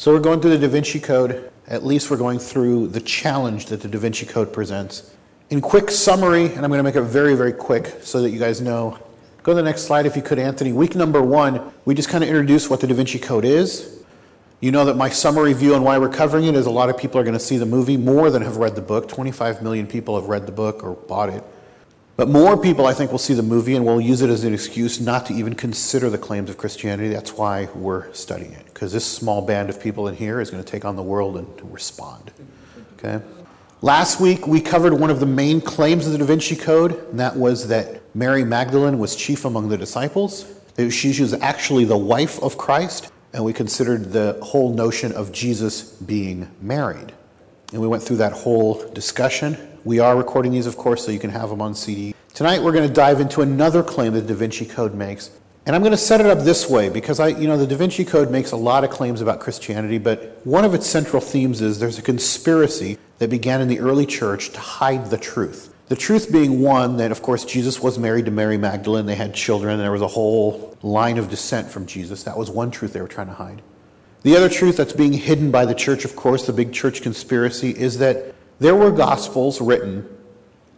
So we're going through the Da Vinci Code. At least we're going through the challenge that the Da Vinci Code presents. In quick summary, and I'm going to make it very, very quick so that you guys know. Go to the next slide if you could, Anthony. Week number one, we just kind of introduced what the Da Vinci Code is. You know that my summary view on why we're covering it is a lot of people are going to see the movie more than have read the book. 25 million people have read the book or bought it. But more people, I think, will see the movie and will use it as an excuse not to even consider the claims of Christianity. That's why we're studying it, because this small band of people in here is going to take on the world and respond. Okay? Last week, we covered one of the main claims of the Da Vinci Code, and that was that Mary Magdalene was chief among the disciples. She was actually the wife of Christ, and we considered the whole notion of Jesus being married. And we went through that whole discussion. We are recording these, of course, so you can have them on CD. Tonight, we're going to dive into another claim that the Da Vinci Code makes. And I'm going to set it up this way because I, you know, the Da Vinci Code makes a lot of claims about Christianity, but one of its central themes is there's a conspiracy that began in the early church to hide the truth. The truth being one that, of course, Jesus was married to Mary Magdalene, they had children, and there was a whole line of descent from Jesus. That was one truth they were trying to hide. The other truth that's being hidden by the church, of course, the big church conspiracy, is that there were gospels written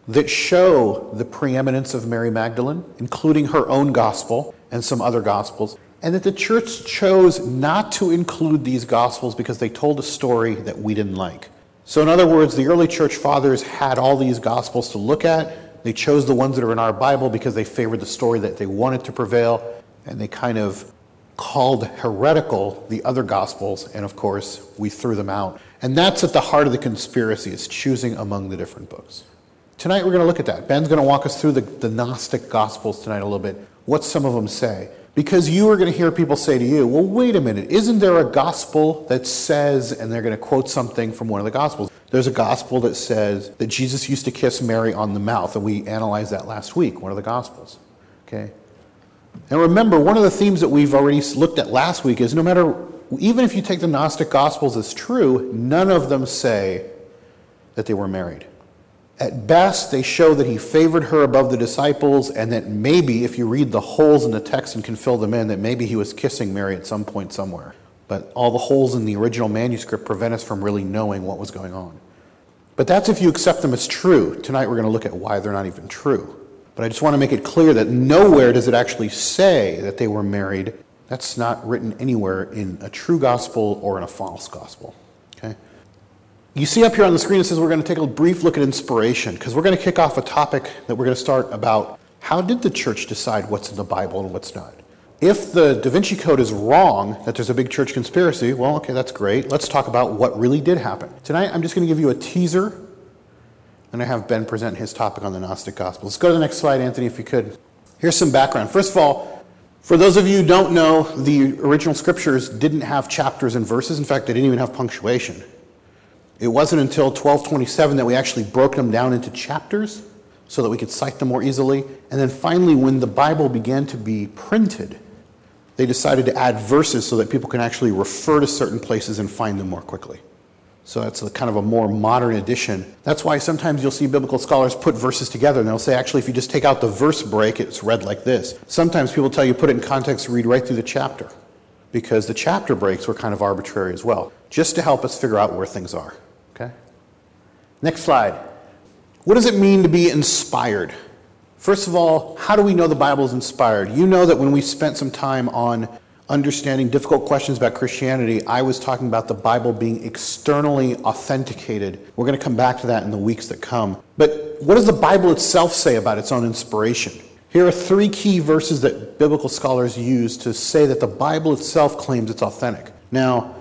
that show the preeminence of Mary Magdalene, including her own gospel and some other gospels, and that the church chose not to include these gospels because they told a story that we didn't like. So, in other words, the early church fathers had all these gospels to look at. They chose the ones that are in our Bible because they favored the story that they wanted to prevail, and they kind of called heretical the other gospels, and of course, we threw them out. And that's at the heart of the conspiracy, is choosing among the different books. Tonight we're going to look at that. Ben's going to walk us through the, the Gnostic gospels tonight a little bit, what some of them say. Because you are going to hear people say to you, well, wait a minute, isn't there a gospel that says, and they're going to quote something from one of the gospels. There's a gospel that says that Jesus used to kiss Mary on the mouth, and we analyzed that last week, one of the gospels. Okay? And remember, one of the themes that we've already looked at last week is no matter, even if you take the Gnostic Gospels as true, none of them say that they were married. At best, they show that he favored her above the disciples, and that maybe, if you read the holes in the text and can fill them in, that maybe he was kissing Mary at some point somewhere. But all the holes in the original manuscript prevent us from really knowing what was going on. But that's if you accept them as true. Tonight, we're going to look at why they're not even true. But I just want to make it clear that nowhere does it actually say that they were married. That's not written anywhere in a true gospel or in a false gospel. Okay? You see up here on the screen it says we're going to take a brief look at inspiration because we're going to kick off a topic that we're going to start about how did the church decide what's in the Bible and what's not? If the Da Vinci Code is wrong, that there's a big church conspiracy, well, okay, that's great. Let's talk about what really did happen. Tonight, I'm just going to give you a teaser and I have Ben present his topic on the Gnostic Gospel. Let's go to the next slide, Anthony, if you could. Here's some background. First of all, for those of you who don't know, the original scriptures didn't have chapters and verses. In fact, they didn't even have punctuation. It wasn't until 1227 that we actually broke them down into chapters so that we could cite them more easily. And then finally, when the Bible began to be printed, they decided to add verses so that people can actually refer to certain places and find them more quickly. So that's a kind of a more modern edition. That's why sometimes you'll see biblical scholars put verses together and they'll say, actually, if you just take out the verse break, it's read like this. Sometimes people tell you put it in context, read right through the chapter, because the chapter breaks were kind of arbitrary as well, just to help us figure out where things are. Okay? Next slide. What does it mean to be inspired? First of all, how do we know the Bible is inspired? You know that when we spent some time on understanding difficult questions about Christianity, I was talking about the Bible being externally authenticated. We're going to come back to that in the weeks that come. But what does the Bible itself say about its own inspiration? Here are three key verses that biblical scholars use to say that the Bible itself claims it's authentic. Now,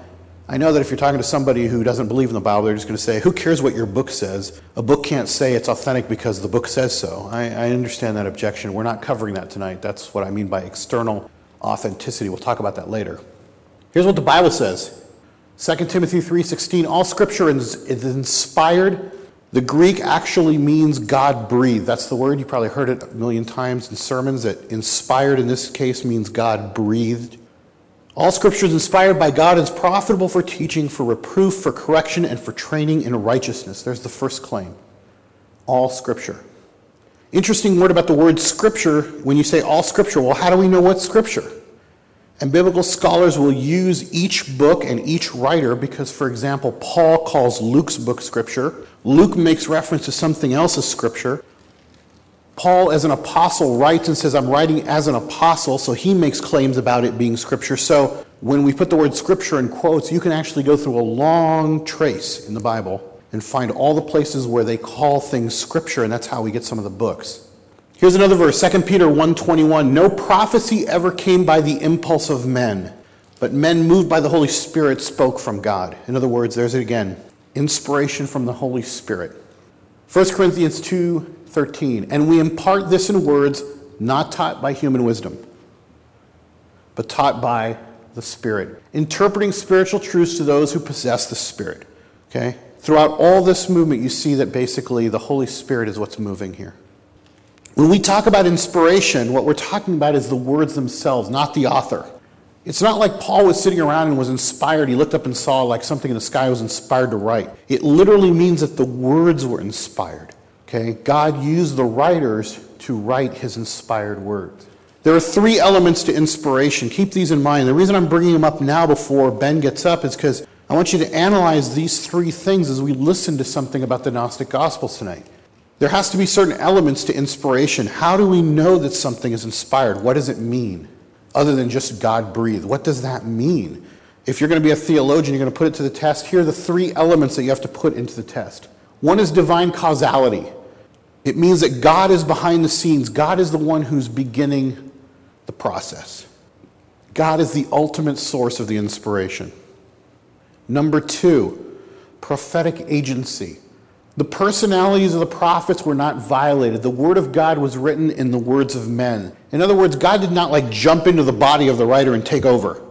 I know that if you're talking to somebody who doesn't believe in the Bible, they're just going to say, Who cares what your book says? A book can't say it's authentic because the book says so. I, I understand that objection. We're not covering that tonight. That's what I mean by external authenticity. We'll talk about that later. Here's what the Bible says. 2 Timothy 3:16 all scripture is, is inspired. The Greek actually means God breathed. That's the word you probably heard it a million times in sermons that inspired in this case means God breathed. All scripture is inspired by God and is profitable for teaching, for reproof, for correction, and for training in righteousness. There's the first claim. All scripture. Interesting word about the word scripture when you say all scripture. Well, how do we know what's scripture? And biblical scholars will use each book and each writer because, for example, Paul calls Luke's book scripture. Luke makes reference to something else as scripture. Paul, as an apostle, writes and says, I'm writing as an apostle, so he makes claims about it being scripture. So when we put the word scripture in quotes, you can actually go through a long trace in the Bible and find all the places where they call things scripture, and that's how we get some of the books. Here's another verse, 2 Peter 1:21. No prophecy ever came by the impulse of men, but men moved by the Holy Spirit spoke from God. In other words, there's it again. Inspiration from the Holy Spirit. 1 Corinthians 2:13. And we impart this in words not taught by human wisdom, but taught by the Spirit, interpreting spiritual truths to those who possess the Spirit. Okay? Throughout all this movement, you see that basically the Holy Spirit is what's moving here. When we talk about inspiration, what we're talking about is the words themselves, not the author. It's not like Paul was sitting around and was inspired. He looked up and saw like something in the sky was inspired to write. It literally means that the words were inspired. Okay? God used the writers to write his inspired words. There are three elements to inspiration. Keep these in mind. The reason I'm bringing them up now before Ben gets up is because I want you to analyze these three things as we listen to something about the Gnostic Gospels tonight. There has to be certain elements to inspiration. How do we know that something is inspired? What does it mean? Other than just God breathed. What does that mean? If you're going to be a theologian, you're going to put it to the test. Here are the three elements that you have to put into the test. One is divine causality. It means that God is behind the scenes. God is the one who's beginning the process. God is the ultimate source of the inspiration. Number two, prophetic agency. The personalities of the prophets were not violated. The word of God was written in the words of men. In other words, God did not like jump into the body of the writer and take over.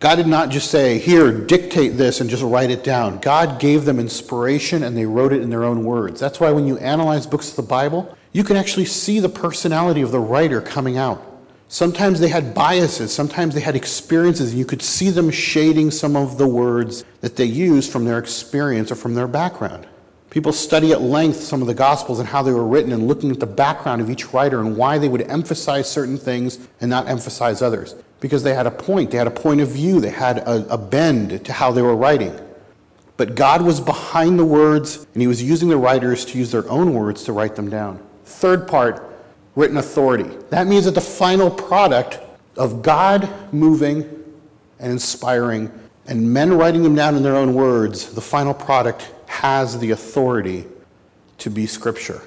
God did not just say, Here, dictate this and just write it down. God gave them inspiration and they wrote it in their own words. That's why when you analyze books of the Bible, you can actually see the personality of the writer coming out. Sometimes they had biases, sometimes they had experiences, and you could see them shading some of the words that they used from their experience or from their background. People study at length some of the Gospels and how they were written and looking at the background of each writer and why they would emphasize certain things and not emphasize others. Because they had a point, they had a point of view, they had a, a bend to how they were writing. But God was behind the words and He was using the writers to use their own words to write them down. Third part, written authority. That means that the final product of God moving and inspiring and men writing them down in their own words, the final product has the authority to be Scripture.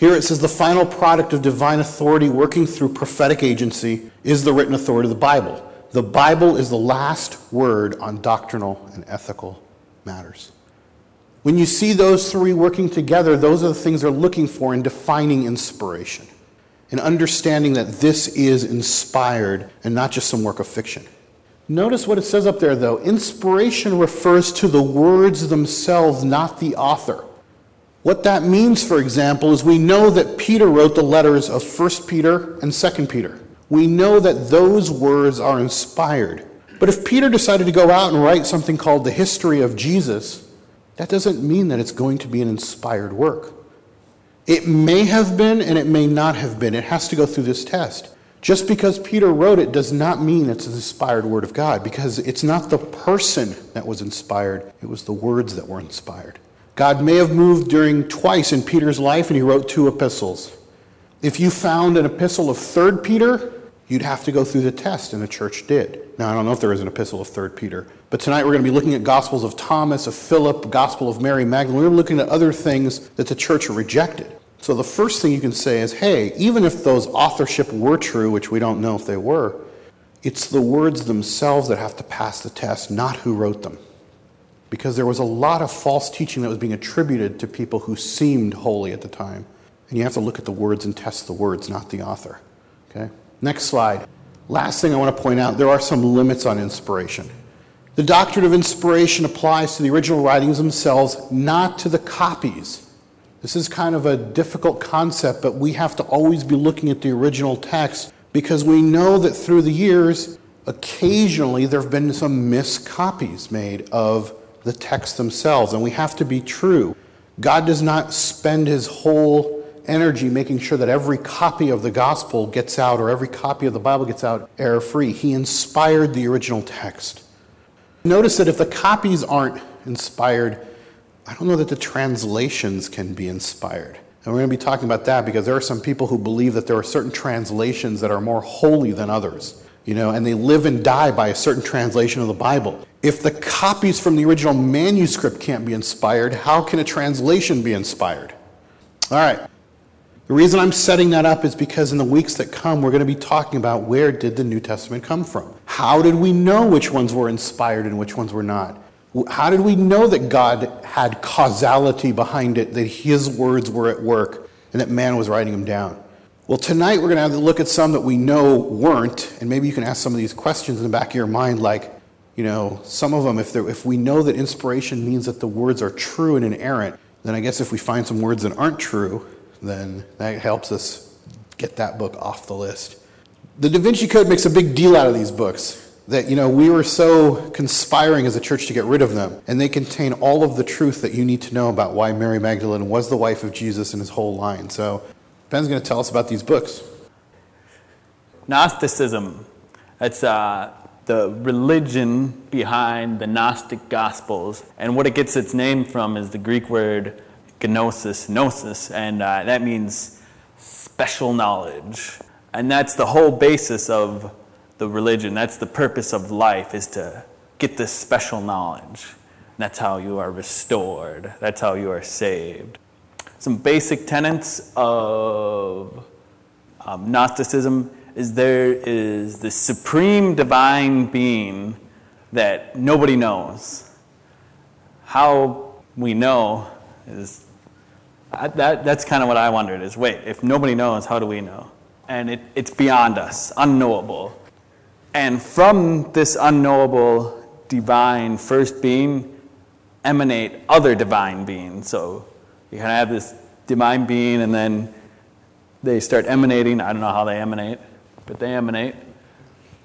Here it says the final product of divine authority working through prophetic agency is the written authority of the Bible. The Bible is the last word on doctrinal and ethical matters. When you see those three working together, those are the things they're looking for in defining inspiration and understanding that this is inspired and not just some work of fiction. Notice what it says up there, though. Inspiration refers to the words themselves, not the author. What that means, for example, is we know that Peter wrote the letters of 1 Peter and 2 Peter. We know that those words are inspired. But if Peter decided to go out and write something called the history of Jesus, that doesn't mean that it's going to be an inspired work. It may have been and it may not have been. It has to go through this test. Just because Peter wrote it does not mean it's an inspired word of God, because it's not the person that was inspired, it was the words that were inspired. God may have moved during twice in Peter's life, and he wrote two epistles. If you found an epistle of 3rd Peter, you'd have to go through the test, and the church did. Now, I don't know if there is an epistle of 3rd Peter, but tonight we're going to be looking at Gospels of Thomas, of Philip, Gospel of Mary Magdalene. We're looking at other things that the church rejected. So the first thing you can say is, hey, even if those authorship were true, which we don't know if they were, it's the words themselves that have to pass the test, not who wrote them. Because there was a lot of false teaching that was being attributed to people who seemed holy at the time. And you have to look at the words and test the words, not the author. Okay? Next slide. Last thing I want to point out there are some limits on inspiration. The doctrine of inspiration applies to the original writings themselves, not to the copies this is kind of a difficult concept, but we have to always be looking at the original text because we know that through the years, occasionally there have been some miscopies made of the text themselves, and we have to be true. God does not spend his whole energy making sure that every copy of the gospel gets out or every copy of the Bible gets out error free. He inspired the original text. Notice that if the copies aren't inspired, I don't know that the translations can be inspired. And we're going to be talking about that because there are some people who believe that there are certain translations that are more holy than others, you know, and they live and die by a certain translation of the Bible. If the copies from the original manuscript can't be inspired, how can a translation be inspired? All right. The reason I'm setting that up is because in the weeks that come, we're going to be talking about where did the New Testament come from? How did we know which ones were inspired and which ones were not? How did we know that God had causality behind it, that his words were at work, and that man was writing them down? Well, tonight we're going to have to look at some that we know weren't, and maybe you can ask some of these questions in the back of your mind, like, you know, some of them, if, if we know that inspiration means that the words are true and inerrant, then I guess if we find some words that aren't true, then that helps us get that book off the list. The Da Vinci Code makes a big deal out of these books. That, you know, we were so conspiring as a church to get rid of them. And they contain all of the truth that you need to know about why Mary Magdalene was the wife of Jesus and his whole line. So, Ben's going to tell us about these books. Gnosticism. It's uh, the religion behind the Gnostic Gospels. And what it gets its name from is the Greek word gnosis, gnosis, and uh, that means special knowledge. And that's the whole basis of the religion. That's the purpose of life, is to get this special knowledge. And That's how you are restored. That's how you are saved. Some basic tenets of um, Gnosticism is there is the supreme divine being that nobody knows. How we know is that, that's kind of what I wondered is wait, if nobody knows, how do we know? And it, it's beyond us, unknowable. And from this unknowable divine first being emanate other divine beings. So you kind of have this divine being, and then they start emanating. I don't know how they emanate, but they emanate.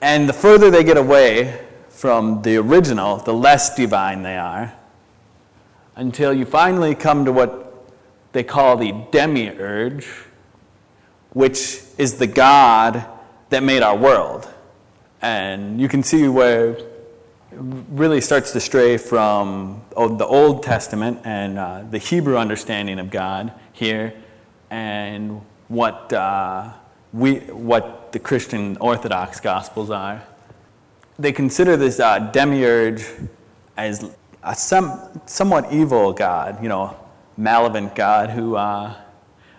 And the further they get away from the original, the less divine they are, until you finally come to what they call the demiurge, which is the God that made our world. And you can see where really starts to stray from the Old Testament and uh, the Hebrew understanding of God here, and what, uh, we, what the Christian Orthodox Gospels are. They consider this uh, demiurge as a some, somewhat evil God, you know, malevolent God who, uh,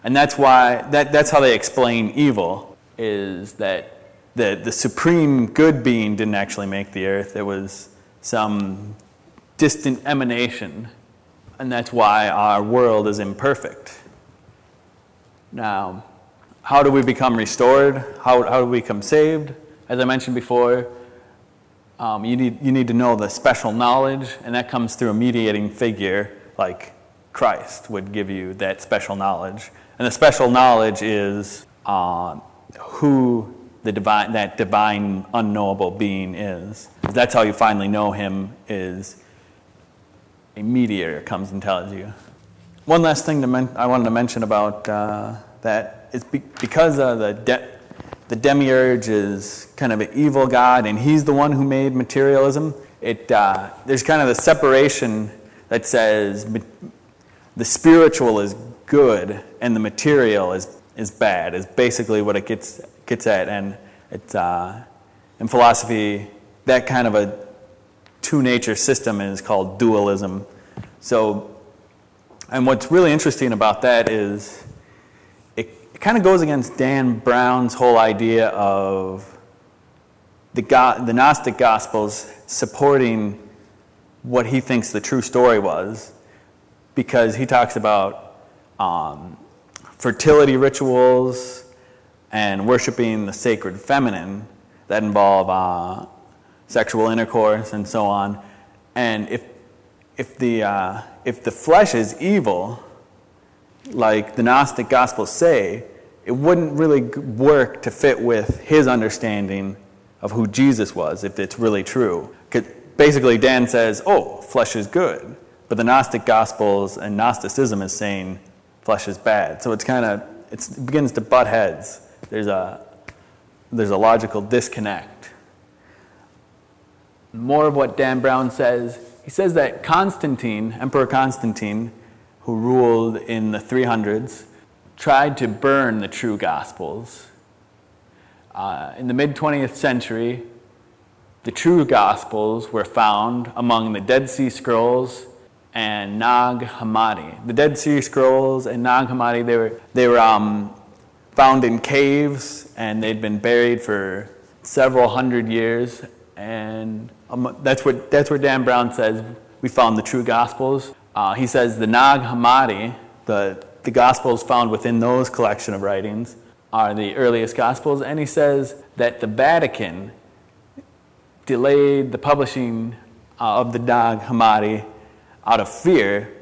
and that's why, that, that's how they explain evil, is that the, the supreme good being didn't actually make the earth. It was some distant emanation, and that's why our world is imperfect. Now, how do we become restored? How, how do we become saved? As I mentioned before, um, you, need, you need to know the special knowledge, and that comes through a mediating figure like Christ would give you that special knowledge. And the special knowledge is uh, who the divine, that divine unknowable being is. That's how you finally know him is a mediator comes and tells you. One last thing men- I wanted to mention about uh, that is be- because uh, the, de- the demiurge is kind of an evil god and he's the one who made materialism, it, uh, there's kind of the separation that says the spiritual is good and the material is, is bad, is basically what it gets, gets at. And it's, uh, in philosophy, that kind of a two nature system is called dualism. So, and what's really interesting about that is it, it kind of goes against Dan Brown's whole idea of the, the Gnostic Gospels supporting what he thinks the true story was because he talks about um, fertility rituals and worshiping the sacred feminine that involve uh, sexual intercourse and so on. And if, if, the, uh, if the flesh is evil, like the Gnostic Gospels say, it wouldn't really work to fit with his understanding of who Jesus was if it's really true. Basically, Dan says, oh, flesh is good. But the Gnostic Gospels and Gnosticism is saying flesh is bad. So it's kind of it begins to butt heads. There's a there's a logical disconnect. More of what Dan Brown says. He says that Constantine, Emperor Constantine, who ruled in the 300s, tried to burn the true Gospels. Uh, in the mid 20th century, the true Gospels were found among the Dead Sea Scrolls and Nag Hammadi. The Dead Sea Scrolls and Nag Hammadi, they were, they were um, found in caves and they'd been buried for several hundred years. And um, that's, what, that's where Dan Brown says we found the true Gospels. Uh, he says the Nag Hammadi, the, the Gospels found within those collection of writings, are the earliest Gospels. And he says that the Vatican delayed the publishing uh, of the Nag Hammadi out of fear.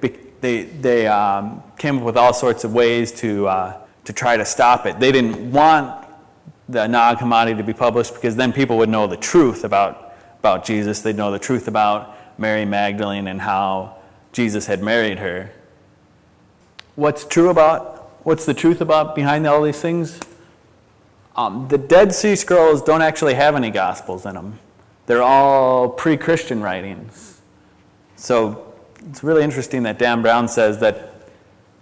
They, they um, came up with all sorts of ways to, uh, to try to stop it. They didn't want the Nag Hammadi to be published because then people would know the truth about, about Jesus. They'd know the truth about Mary Magdalene and how Jesus had married her. What's true about, what's the truth about behind all these things? Um, the Dead Sea Scrolls don't actually have any Gospels in them. They're all pre Christian writings. So it's really interesting that Dan Brown says that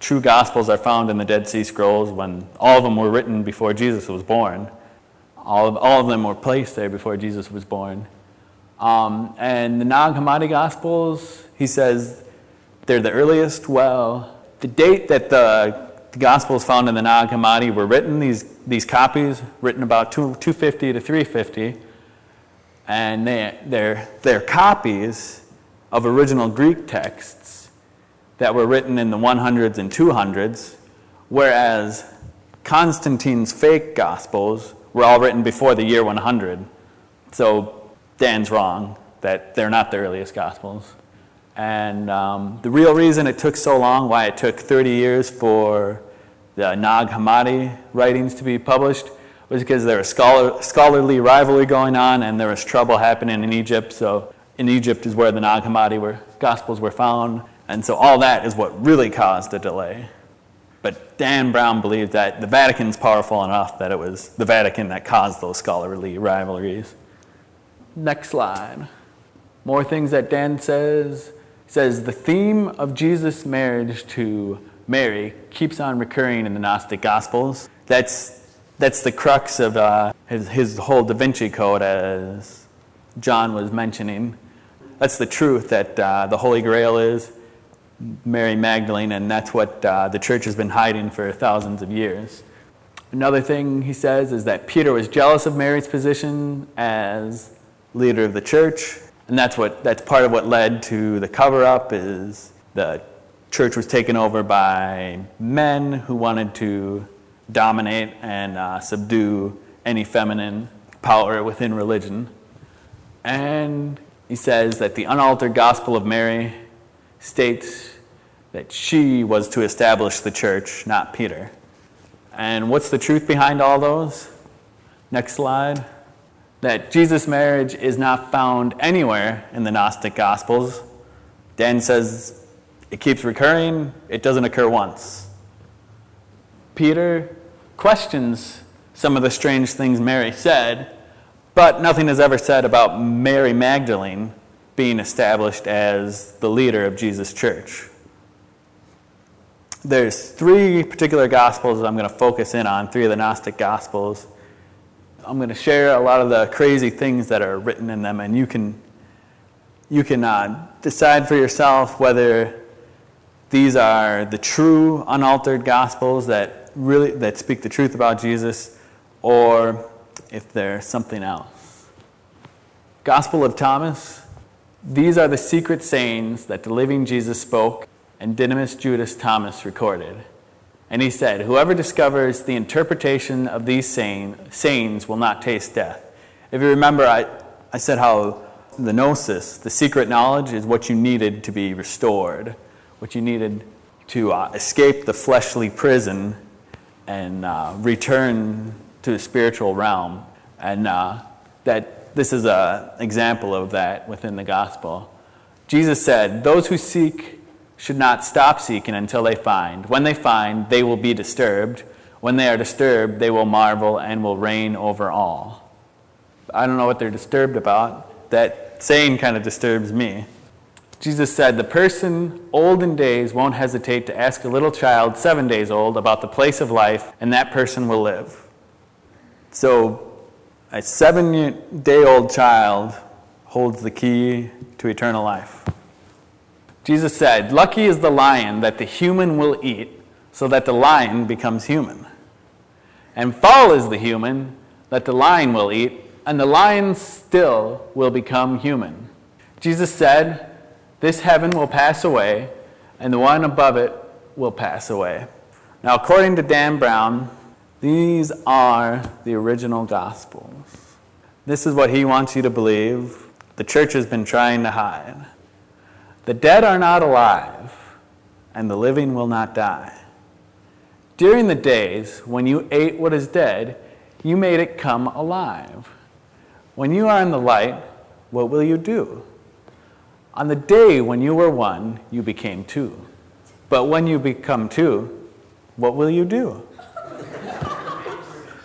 true Gospels are found in the Dead Sea Scrolls when all of them were written before Jesus was born. All of, all of them were placed there before Jesus was born. Um, and the Nag Hammadi Gospels, he says they're the earliest. Well, the date that the, the Gospels found in the Nag Hammadi were written, these, these copies, written about 2, 250 to 350, and they, they're, they're copies of original Greek texts that were written in the 100s and 200s, whereas Constantine's fake Gospels were all written before the year 100. So Dan's wrong that they're not the earliest Gospels. And um, the real reason it took so long, why it took 30 years for the Nag Hammadi writings to be published, was because there was scholar, scholarly rivalry going on and there was trouble happening in Egypt. So in Egypt is where the Nag Hammadi were, Gospels were found. And so all that is what really caused the delay. But Dan Brown believed that the Vatican's powerful enough that it was the Vatican that caused those scholarly rivalries. Next slide. More things that Dan says. He says the theme of Jesus' marriage to Mary keeps on recurring in the Gnostic Gospels. That's, that's the crux of uh, his, his whole Da Vinci Code, as John was mentioning. That's the truth that uh, the Holy Grail is Mary Magdalene, and that's what uh, the church has been hiding for thousands of years. Another thing he says is that Peter was jealous of Mary's position as leader of the church, and that's what that's part of what led to the cover up is the church was taken over by men who wanted to dominate and uh, subdue any feminine power within religion. And he says that the unaltered gospel of Mary states that she was to establish the church, not Peter. And what's the truth behind all those? Next slide. That Jesus' marriage is not found anywhere in the Gnostic Gospels. Dan says it keeps recurring, it doesn't occur once. Peter questions some of the strange things Mary said, but nothing is ever said about Mary Magdalene being established as the leader of Jesus' church. There's three particular gospels that I'm going to focus in on, three of the Gnostic gospels. I'm going to share a lot of the crazy things that are written in them, and you can, you can uh, decide for yourself whether these are the true, unaltered gospels that really that speak the truth about Jesus, or if they're something else. Gospel of Thomas. These are the secret sayings that the living Jesus spoke and Didymus Judas Thomas recorded. And he said, Whoever discovers the interpretation of these saying, sayings will not taste death. If you remember, I, I said how the gnosis, the secret knowledge, is what you needed to be restored, what you needed to uh, escape the fleshly prison and uh, return to the spiritual realm. And uh, that this is an example of that within the gospel. Jesus said, Those who seek should not stop seeking until they find. When they find, they will be disturbed. When they are disturbed, they will marvel and will reign over all. I don't know what they're disturbed about. That saying kind of disturbs me. Jesus said, The person old in days won't hesitate to ask a little child, seven days old, about the place of life, and that person will live. So, a seven day old child holds the key to eternal life. Jesus said, Lucky is the lion that the human will eat, so that the lion becomes human. And foul is the human that the lion will eat, and the lion still will become human. Jesus said, This heaven will pass away, and the one above it will pass away. Now, according to Dan Brown, these are the original Gospels. This is what he wants you to believe. The church has been trying to hide. The dead are not alive, and the living will not die. During the days when you ate what is dead, you made it come alive. When you are in the light, what will you do? On the day when you were one, you became two. But when you become two, what will you do?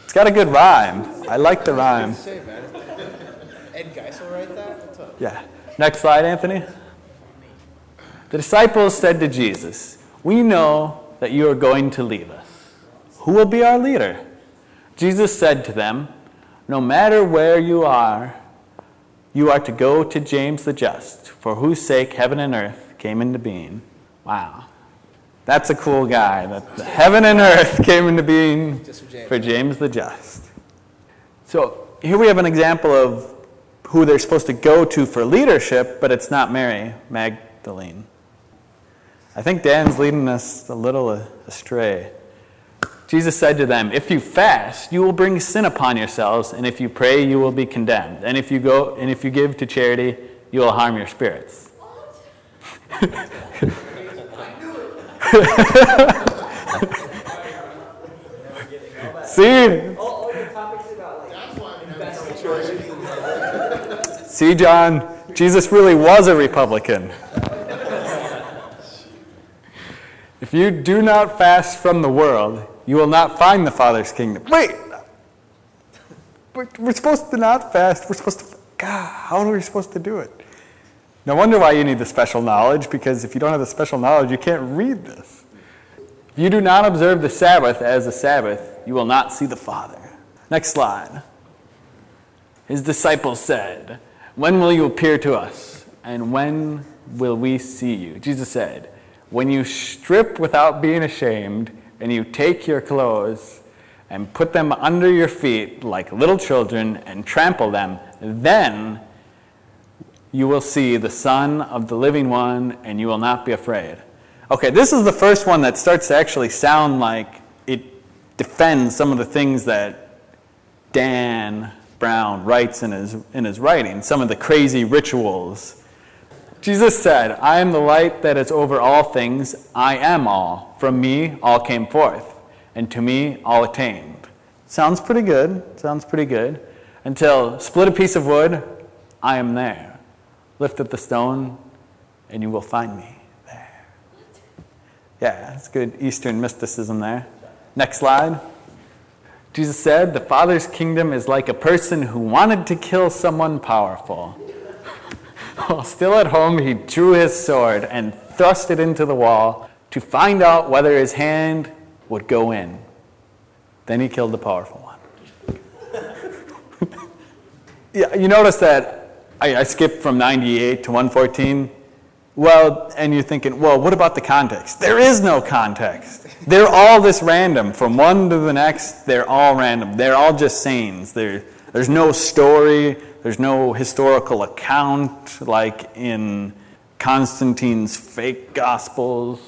It's got a good rhyme. I like the rhyme. Ed Geisel write that? Yeah. Next slide, Anthony. The disciples said to Jesus, We know that you are going to leave us. Who will be our leader? Jesus said to them, No matter where you are, you are to go to James the Just, for whose sake heaven and earth came into being. Wow. That's a cool guy. That heaven and earth came into being Just for James. for James the Just. So here we have an example of who they're supposed to go to for leadership, but it's not Mary Magdalene. I think Dan's leading us a little astray. Jesus said to them, If you fast, you will bring sin upon yourselves, and if you pray, you will be condemned. And if you go and if you give to charity, you will harm your spirits. See? See, John, Jesus really was a Republican. if you do not fast from the world, you will not find the Father's kingdom. Wait! We're, supposed to not fast. We're supposed to. God, how are we supposed to do it? No wonder why you need the special knowledge, because if you don't have the special knowledge, you can't read this. If you do not observe the Sabbath as a Sabbath, you will not see the Father. Next slide. His disciples said, When will you appear to us? And when will we see you? Jesus said, When you strip without being ashamed, and you take your clothes and put them under your feet like little children and trample them, then you will see the Son of the living one, and you will not be afraid. Okay, this is the first one that starts to actually sound like it defends some of the things that Dan Brown writes in his, in his writing, some of the crazy rituals. Jesus said, I am the light that is over all things. I am all. From me, all came forth, and to me, all attained. Sounds pretty good. Sounds pretty good. Until split a piece of wood, I am there. Lift up the stone, and you will find me there. Yeah, that's good Eastern mysticism there. Next slide. Jesus said, The Father's kingdom is like a person who wanted to kill someone powerful. While still at home, he drew his sword and thrust it into the wall to find out whether his hand would go in. Then he killed the powerful one. yeah, you notice that I, I skipped from 98 to 114. Well, and you're thinking, well, what about the context? There is no context. They're all this random. From one to the next, they're all random. They're all just sayings. There, there's no story, there's no historical account like in Constantine's fake gospels.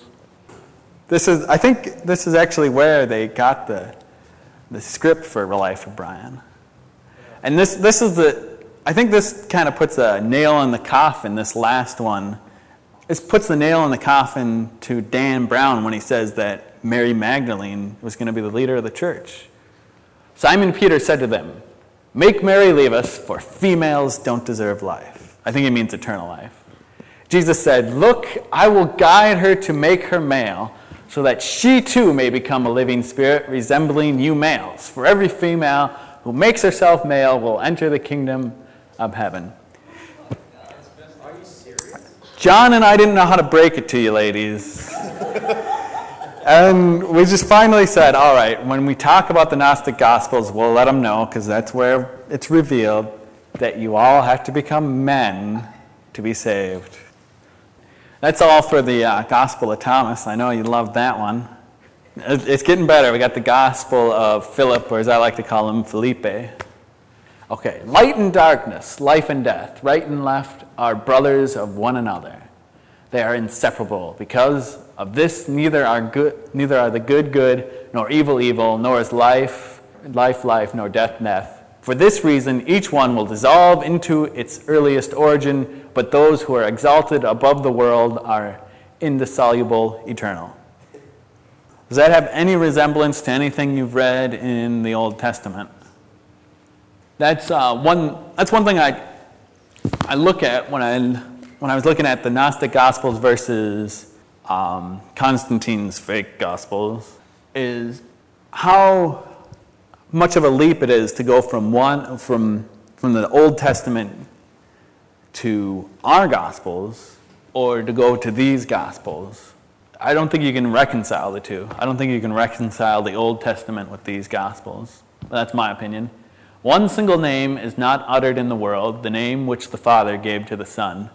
This is, I think this is actually where they got the, the script for life of Brian. And this, this is the, I think this kind of puts a nail in the coffin, this last one. This puts the nail in the coffin to Dan Brown when he says that Mary Magdalene was going to be the leader of the church. Simon Peter said to them, Make Mary leave us, for females don't deserve life. I think he means eternal life. Jesus said, Look, I will guide her to make her male, so that she too may become a living spirit resembling you males. For every female who makes herself male will enter the kingdom of heaven. John and I didn't know how to break it to you, ladies. and we just finally said, all right, when we talk about the Gnostic Gospels, we'll let them know, because that's where it's revealed, that you all have to become men to be saved. That's all for the uh, Gospel of Thomas. I know you love that one. It's getting better. We got the Gospel of Philip, or as I like to call him, Felipe. Okay, light and darkness, life and death, right and left are brothers of one another. They are inseparable. Because of this, neither are good, neither are the good good, nor evil evil, nor is life life life, nor death death. For this reason, each one will dissolve into its earliest origin, but those who are exalted above the world are indissoluble, eternal. Does that have any resemblance to anything you've read in the Old Testament? That's, uh, one, that's one thing I, I look at when I, when I was looking at the Gnostic Gospels versus um, Constantine's fake Gospels, is how much of a leap it is to go from one from from the Old Testament to our Gospels or to go to these Gospels. I don't think you can reconcile the two. I don't think you can reconcile the Old Testament with these Gospels. That's my opinion. One single name is not uttered in the world, the name which the Father gave to the Son.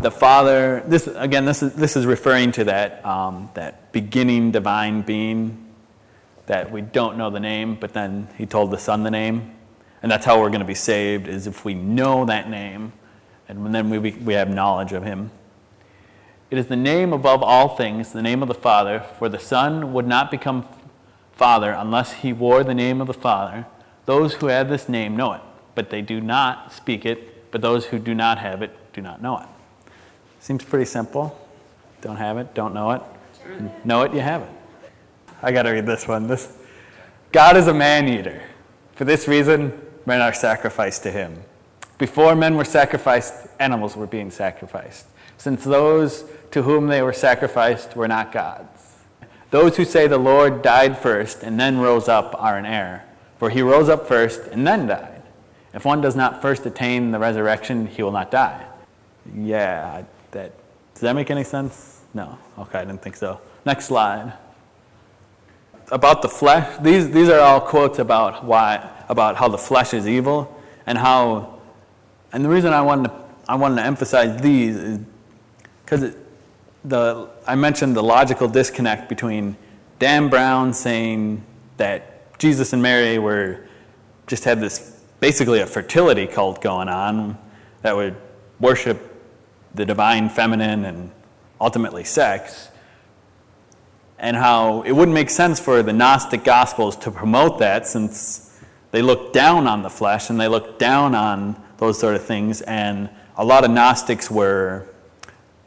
The Father, this again, this is, this is referring to that, um, that beginning divine being that we don't know the name, but then He told the Son the name. And that's how we're going to be saved, is if we know that name, and then we, we have knowledge of Him. It is the name above all things, the name of the Father, for the Son would not become Father unless He wore the name of the Father. Those who have this name know it, but they do not speak it, but those who do not have it do not know it. Seems pretty simple. Don't have it, don't know it. Know it, you have it. I got to read this one. This God is a man eater. For this reason, men are sacrificed to him. Before men were sacrificed, animals were being sacrificed, since those to whom they were sacrificed were not gods. Those who say the Lord died first and then rose up are in error. For he rose up first and then died. If one does not first attain the resurrection, he will not die. Yeah, that does that make any sense? No. Okay, I didn't think so. Next slide. About the flesh. These these are all quotes about why about how the flesh is evil and how and the reason I wanted to I wanted to emphasize these is because the I mentioned the logical disconnect between Dan Brown saying that Jesus and Mary were just had this basically a fertility cult going on that would worship the divine feminine and ultimately sex, and how it wouldn't make sense for the Gnostic Gospels to promote that since they look down on the flesh and they look down on those sort of things, and a lot of Gnostics were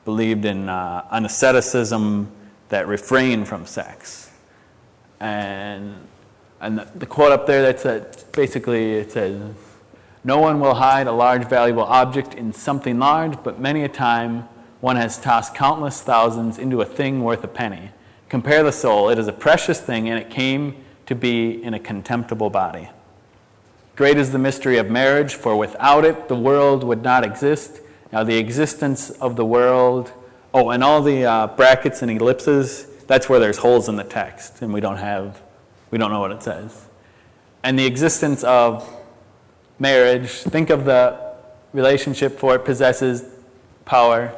believed in uh, an asceticism that refrained from sex. And and the, the quote up there, that's a, basically, it says, No one will hide a large valuable object in something large, but many a time one has tossed countless thousands into a thing worth a penny. Compare the soul. It is a precious thing, and it came to be in a contemptible body. Great is the mystery of marriage, for without it the world would not exist. Now, the existence of the world, oh, and all the uh, brackets and ellipses, that's where there's holes in the text, and we don't have we don't know what it says. And the existence of marriage, think of the relationship, for it possesses power.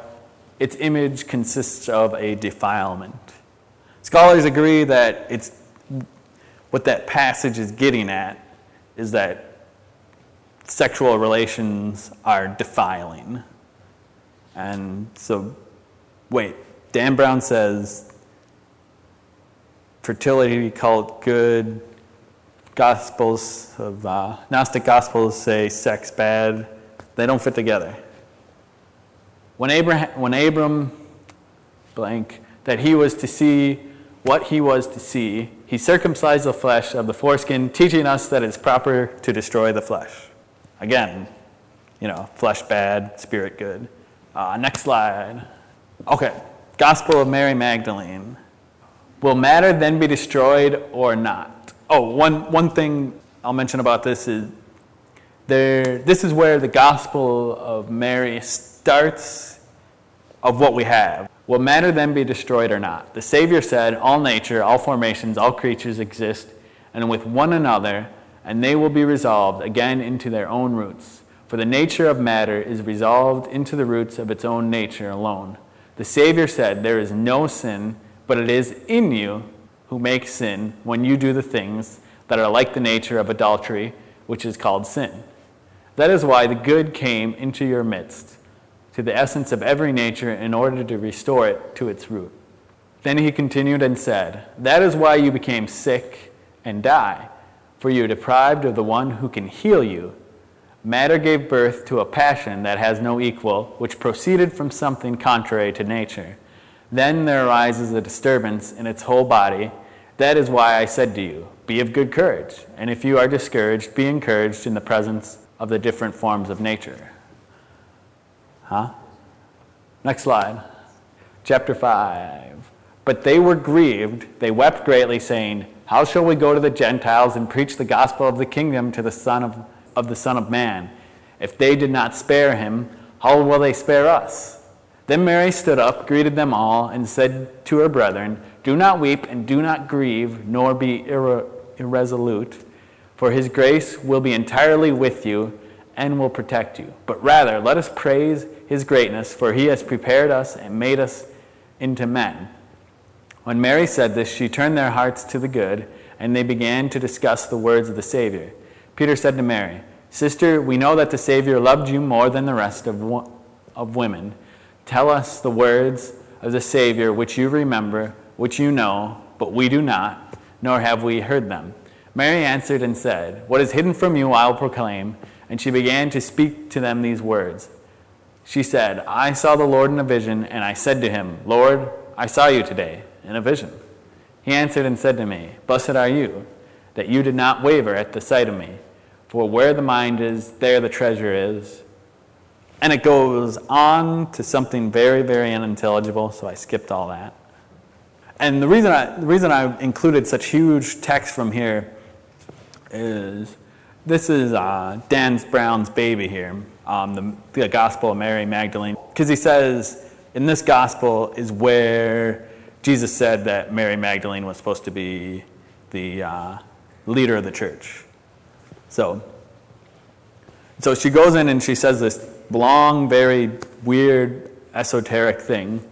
Its image consists of a defilement. Scholars agree that it's what that passage is getting at is that sexual relations are defiling. And so, wait, Dan Brown says fertility cult good. Gospels of uh, Gnostic Gospels say sex bad. They don't fit together. When Abraham, when Abram, blank, that he was to see what he was to see, he circumcised the flesh of the foreskin, teaching us that it's proper to destroy the flesh. Again, you know, flesh bad, spirit good. Uh, next slide. Okay, Gospel of Mary Magdalene. Will matter then be destroyed or not? Oh, one, one thing I'll mention about this is there, this is where the Gospel of Mary starts of what we have. Will matter then be destroyed or not? The Savior said, All nature, all formations, all creatures exist, and with one another, and they will be resolved again into their own roots. For the nature of matter is resolved into the roots of its own nature alone. The Savior said, There is no sin, but it is in you who make sin when you do the things that are like the nature of adultery, which is called sin. That is why the good came into your midst to the essence of every nature in order to restore it to its root. Then he continued and said, That is why you became sick and die, for you are deprived of the one who can heal you. Matter gave birth to a passion that has no equal, which proceeded from something contrary to nature. Then there arises a disturbance in its whole body. That is why I said to you, Be of good courage, and if you are discouraged, be encouraged in the presence of the different forms of nature. Huh? Next slide. Chapter 5. But they were grieved. They wept greatly, saying, How shall we go to the Gentiles and preach the gospel of the kingdom to the Son of, of the Son of Man? If they did not spare him, how will they spare us? Then Mary stood up, greeted them all, and said to her brethren, Do not weep and do not grieve, nor be irre- irresolute, for his grace will be entirely with you and will protect you. But rather, let us praise his greatness, for he has prepared us and made us into men. When Mary said this, she turned their hearts to the good, and they began to discuss the words of the Savior. Peter said to Mary, Sister, we know that the Savior loved you more than the rest of, wo- of women. Tell us the words of the Savior which you remember, which you know, but we do not, nor have we heard them. Mary answered and said, What is hidden from you I will proclaim. And she began to speak to them these words. She said, I saw the Lord in a vision, and I said to him, Lord, I saw you today in a vision. He answered and said to me, Blessed are you, that you did not waver at the sight of me. For where the mind is, there the treasure is. And it goes on to something very, very unintelligible, so I skipped all that. And the reason I, the reason I included such huge text from here is this is uh, Dan Brown's baby here, um, the, the Gospel of Mary Magdalene, because he says in this gospel is where Jesus said that Mary Magdalene was supposed to be the uh, leader of the church. So, so she goes in and she says this long, very weird, esoteric thing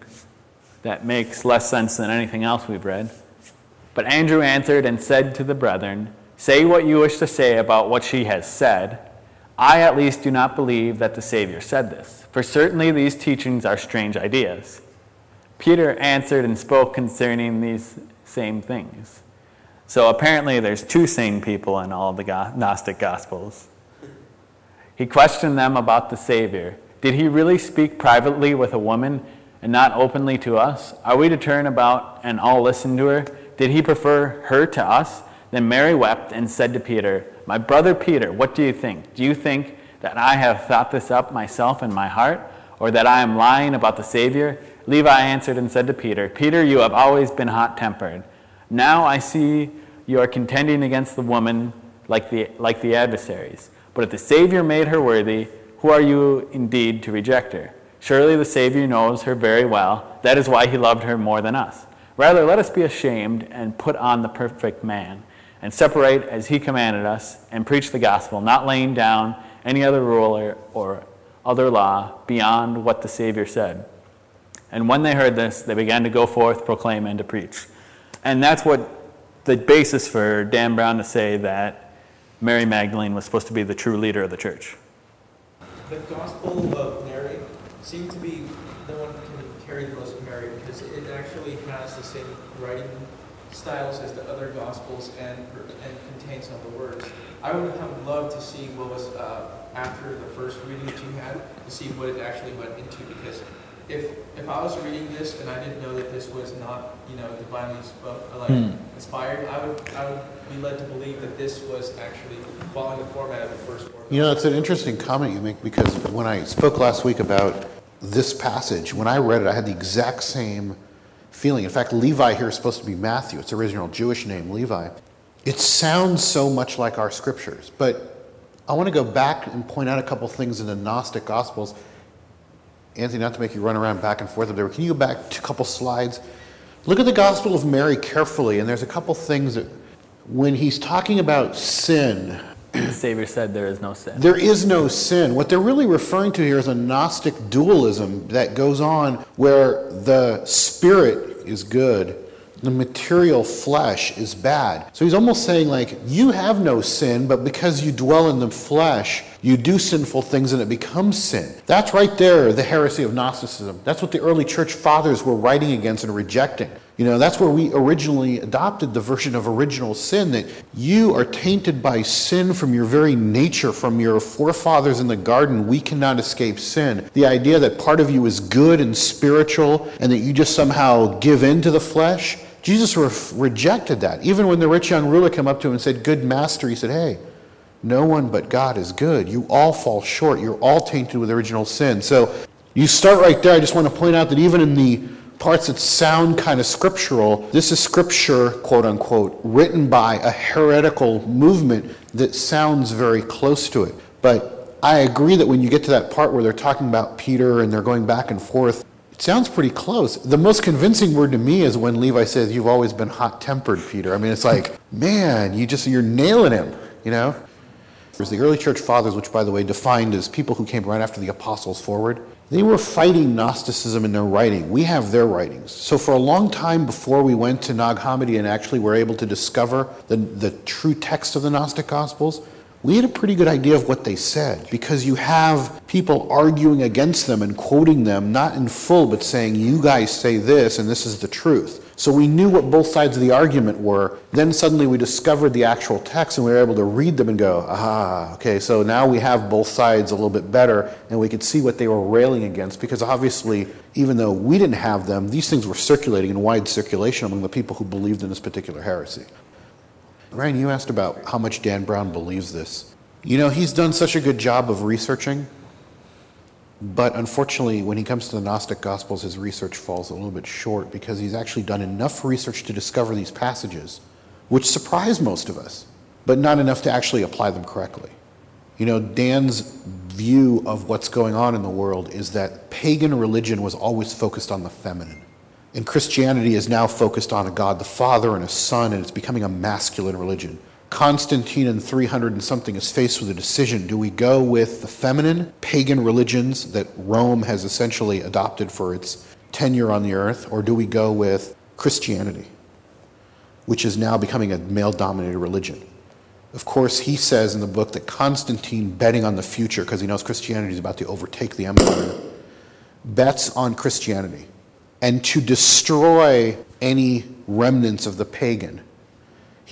that makes less sense than anything else we've read. But Andrew answered and said to the brethren, Say what you wish to say about what she has said. I at least do not believe that the Savior said this, for certainly these teachings are strange ideas. Peter answered and spoke concerning these same things. So apparently, there's two sane people in all the Gnostic Gospels. He questioned them about the Savior. Did he really speak privately with a woman and not openly to us? Are we to turn about and all listen to her? Did he prefer her to us? Then Mary wept and said to Peter, My brother Peter, what do you think? Do you think that I have thought this up myself in my heart, or that I am lying about the Savior? Levi answered and said to Peter, Peter, you have always been hot tempered. Now I see you are contending against the woman like the, like the adversaries. But if the Savior made her worthy, who are you indeed to reject her? Surely the Savior knows her very well. That is why he loved her more than us. Rather, let us be ashamed and put on the perfect man and separate as he commanded us, and preach the gospel, not laying down any other rule or, other law beyond what the Savior said. And when they heard this, they began to go forth, proclaim, and to preach. And that's what the basis for Dan Brown to say that Mary Magdalene was supposed to be the true leader of the church. The Gospel of Mary seemed to be the one can carry the most merit because it actually has the same writing styles as the other gospels and and contain some of the words. I would have loved to see what was uh, after the first reading that you had to see what it actually went into because if if I was reading this and I didn't know that this was not you know divinely spoke, like hmm. inspired, I would I would be led to believe that this was actually following the format of the first. Format. You know, it's an interesting comment you make because when I spoke last week about this passage, when I read it, I had the exact same feeling. In fact, Levi here is supposed to be Matthew, it's original Jewish name, Levi. It sounds so much like our scriptures, but I want to go back and point out a couple things in the Gnostic Gospels. Anthony, not to make you run around back and forth up there, can you go back a couple slides? Look at the Gospel of Mary carefully, and there's a couple things that, when he's talking about sin, The Savior said there is no sin. there is no sin. What they're really referring to here is a Gnostic dualism that goes on where the spirit is good, the material flesh is bad. So he's almost saying, like, you have no sin, but because you dwell in the flesh, you do sinful things and it becomes sin. That's right there, the heresy of Gnosticism. That's what the early church fathers were writing against and rejecting. You know, that's where we originally adopted the version of original sin that you are tainted by sin from your very nature, from your forefathers in the garden. We cannot escape sin. The idea that part of you is good and spiritual and that you just somehow give in to the flesh, Jesus re- rejected that. Even when the rich young ruler came up to him and said, Good master, he said, Hey, no one but God is good. You all fall short. You're all tainted with original sin. So you start right there. I just want to point out that even in the parts that sound kind of scriptural, this is scripture, quote unquote, written by a heretical movement that sounds very close to it. But I agree that when you get to that part where they're talking about Peter and they're going back and forth, sounds pretty close. The most convincing word to me is when Levi says, You've always been hot tempered, Peter. I mean, it's like, man, you just, you're nailing him, you know? There's the early church fathers, which, by the way, defined as people who came right after the apostles forward. They were fighting Gnosticism in their writing. We have their writings. So, for a long time before we went to Nag Hammadi and actually were able to discover the, the true text of the Gnostic Gospels, we had a pretty good idea of what they said because you have people arguing against them and quoting them, not in full, but saying, You guys say this, and this is the truth. So we knew what both sides of the argument were. Then suddenly we discovered the actual text and we were able to read them and go, Ah, okay, so now we have both sides a little bit better and we could see what they were railing against because obviously, even though we didn't have them, these things were circulating in wide circulation among the people who believed in this particular heresy. Ryan, you asked about how much Dan Brown believes this. You know, he's done such a good job of researching, but unfortunately, when he comes to the Gnostic Gospels, his research falls a little bit short because he's actually done enough research to discover these passages, which surprise most of us, but not enough to actually apply them correctly. You know, Dan's view of what's going on in the world is that pagan religion was always focused on the feminine. And Christianity is now focused on a God the Father and a Son, and it's becoming a masculine religion. Constantine in 300 and something is faced with a decision. Do we go with the feminine pagan religions that Rome has essentially adopted for its tenure on the earth, or do we go with Christianity, which is now becoming a male dominated religion? Of course, he says in the book that Constantine, betting on the future, because he knows Christianity is about to overtake the empire, bets on Christianity and to destroy any remnants of the pagan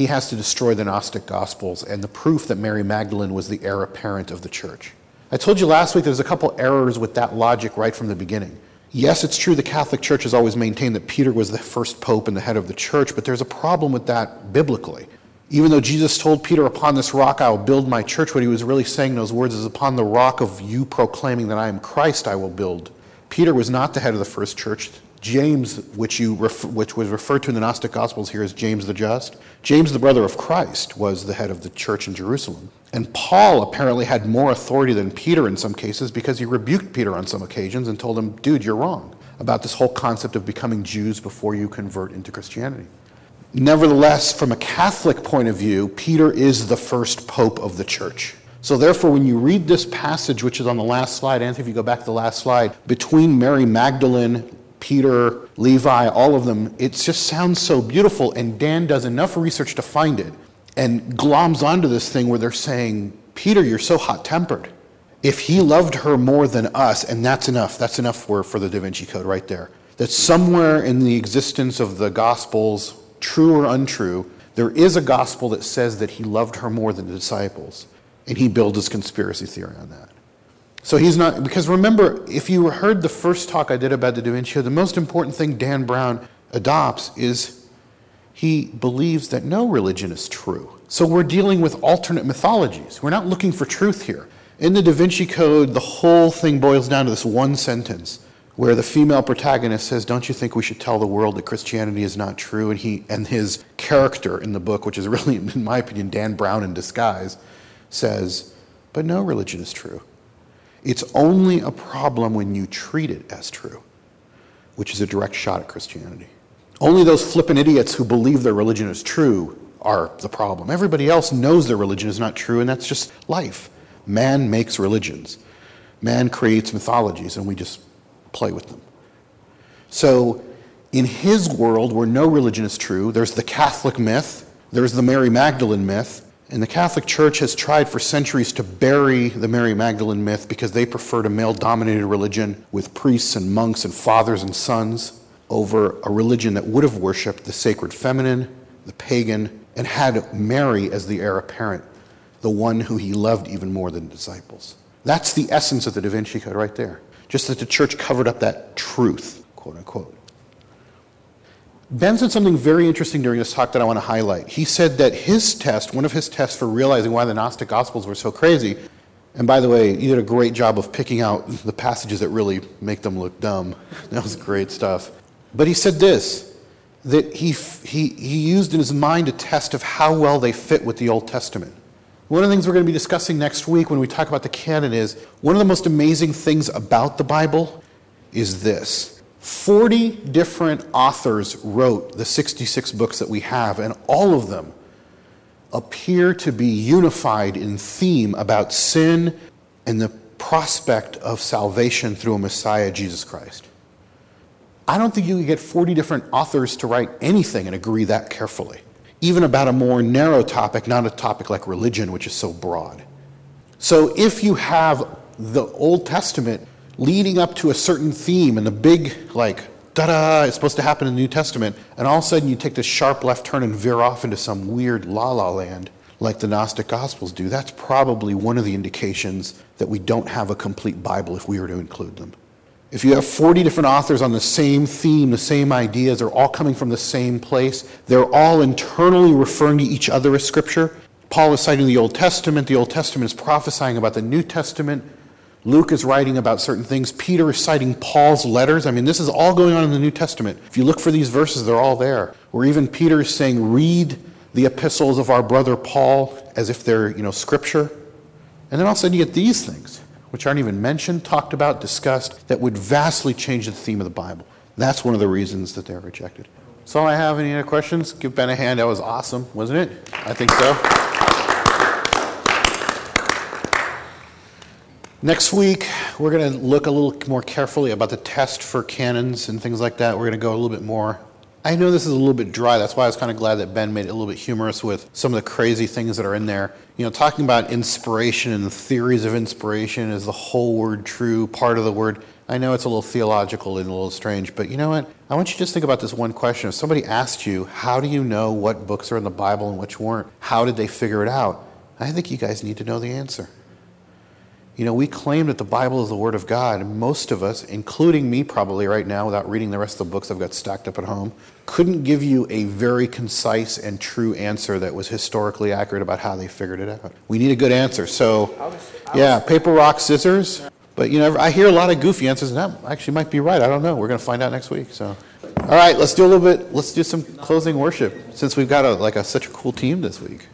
he has to destroy the Gnostic Gospels and the proof that Mary Magdalene was the heir apparent of the church. I told you last week there's a couple errors with that logic right from the beginning. Yes, it's true the Catholic Church has always maintained that Peter was the first pope and the head of the church, but there's a problem with that biblically. Even though Jesus told Peter, Upon this rock I will build my church, what he was really saying in those words is, Upon the rock of you proclaiming that I am Christ, I will build. Peter was not the head of the first church. James, which, you which was referred to in the Gnostic Gospels here as James the Just, James, the brother of Christ, was the head of the church in Jerusalem. And Paul apparently had more authority than Peter in some cases because he rebuked Peter on some occasions and told him, dude, you're wrong about this whole concept of becoming Jews before you convert into Christianity. Nevertheless, from a Catholic point of view, Peter is the first pope of the church. So, therefore, when you read this passage, which is on the last slide, Anthony, if you go back to the last slide, between Mary Magdalene, Peter, Levi, all of them, it just sounds so beautiful. And Dan does enough research to find it and gloms onto this thing where they're saying, Peter, you're so hot tempered. If he loved her more than us, and that's enough, that's enough for, for the Da Vinci Code right there. That somewhere in the existence of the Gospels, true or untrue, there is a gospel that says that he loved her more than the disciples. And he builds his conspiracy theory on that. So he's not, because remember, if you heard the first talk I did about the Da Vinci the most important thing Dan Brown adopts is he believes that no religion is true. So we're dealing with alternate mythologies. We're not looking for truth here. In the Da Vinci Code, the whole thing boils down to this one sentence where the female protagonist says, Don't you think we should tell the world that Christianity is not true? And, he, and his character in the book, which is really, in my opinion, Dan Brown in disguise, says, But no religion is true. It's only a problem when you treat it as true, which is a direct shot at Christianity. Only those flippant idiots who believe their religion is true are the problem. Everybody else knows their religion is not true, and that's just life. Man makes religions, man creates mythologies, and we just play with them. So, in his world, where no religion is true, there's the Catholic myth, there's the Mary Magdalene myth, and the Catholic Church has tried for centuries to bury the Mary Magdalene myth because they preferred a male dominated religion with priests and monks and fathers and sons over a religion that would have worshiped the sacred feminine, the pagan, and had Mary as the heir apparent, the one who he loved even more than disciples. That's the essence of the Da Vinci Code right there. Just that the church covered up that truth, quote unquote. Ben said something very interesting during this talk that I want to highlight. He said that his test, one of his tests for realizing why the Gnostic Gospels were so crazy, and by the way, you did a great job of picking out the passages that really make them look dumb. That was great stuff. But he said this that he, he, he used in his mind a test of how well they fit with the Old Testament. One of the things we're going to be discussing next week when we talk about the canon is one of the most amazing things about the Bible is this 40 different authors wrote the 66 books that we have, and all of them appear to be unified in theme about sin and the prospect of salvation through a Messiah, Jesus Christ. I don't think you could get 40 different authors to write anything and agree that carefully, even about a more narrow topic, not a topic like religion, which is so broad. So if you have the Old Testament leading up to a certain theme and the big, like, da da, it's supposed to happen in the New Testament, and all of a sudden you take this sharp left turn and veer off into some weird la la land like the Gnostic Gospels do. That's probably one of the indications that we don't have a complete Bible if we were to include them. If you have 40 different authors on the same theme, the same ideas, they're all coming from the same place, they're all internally referring to each other as Scripture. Paul is citing the Old Testament, the Old Testament is prophesying about the New Testament. Luke is writing about certain things. Peter is citing Paul's letters. I mean, this is all going on in the New Testament. If you look for these verses, they're all there. Or even Peter is saying, read the epistles of our brother Paul as if they're, you know, scripture. And then all of a sudden you get these things, which aren't even mentioned, talked about, discussed, that would vastly change the theme of the Bible. That's one of the reasons that they're rejected. So I have. Any other questions? Give Ben a hand. That was awesome, wasn't it? I think so. Next week, we're going to look a little more carefully about the test for canons and things like that. We're going to go a little bit more. I know this is a little bit dry. That's why I was kind of glad that Ben made it a little bit humorous with some of the crazy things that are in there. You know, talking about inspiration and the theories of inspiration is the whole word true, part of the word. I know it's a little theological and a little strange, but you know what? I want you to just think about this one question. If somebody asked you, how do you know what books are in the Bible and which weren't? How did they figure it out? I think you guys need to know the answer. You know, we claim that the Bible is the Word of God, and most of us, including me probably right now, without reading the rest of the books I've got stacked up at home, couldn't give you a very concise and true answer that was historically accurate about how they figured it out. We need a good answer. So, yeah, paper, rock, scissors. But, you know, I hear a lot of goofy answers, and that actually might be right. I don't know. We're going to find out next week. So, all right, let's do a little bit, let's do some closing worship since we've got a, like a, such a cool team this week.